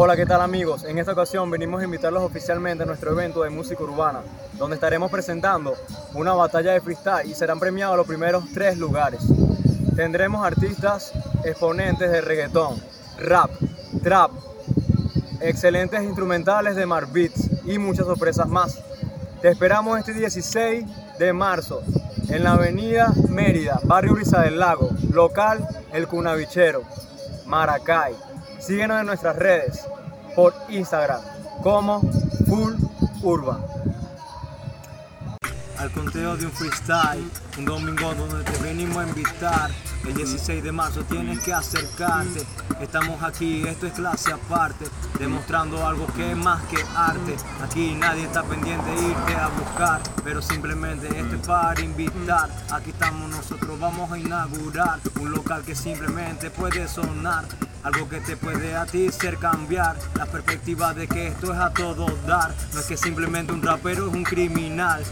Hola, ¿qué tal amigos? En esta ocasión venimos a invitarlos oficialmente a nuestro evento de música urbana, donde estaremos presentando una batalla de freestyle y serán premiados los primeros tres lugares. Tendremos artistas exponentes de reggaetón, rap, trap, excelentes instrumentales de Mar Beats y muchas sorpresas más. Te esperamos este 16 de marzo en la avenida Mérida, barrio Brisa del Lago, local El Cunavichero, Maracay. Síguenos en nuestras redes por Instagram como Full Urban. Al conteo de un freestyle, un domingo donde te venimos a invitar. El 16 de marzo tienes que acercarte. Estamos aquí, esto es clase aparte, demostrando algo que es más que arte. Aquí nadie está pendiente de irte a buscar, pero simplemente esto es para invitar. Aquí estamos nosotros, vamos a inaugurar un local que simplemente puede sonar. Algo que te puede a ti ser cambiar la perspectiva de que esto es a todo dar. No es que simplemente un rapero es un criminal.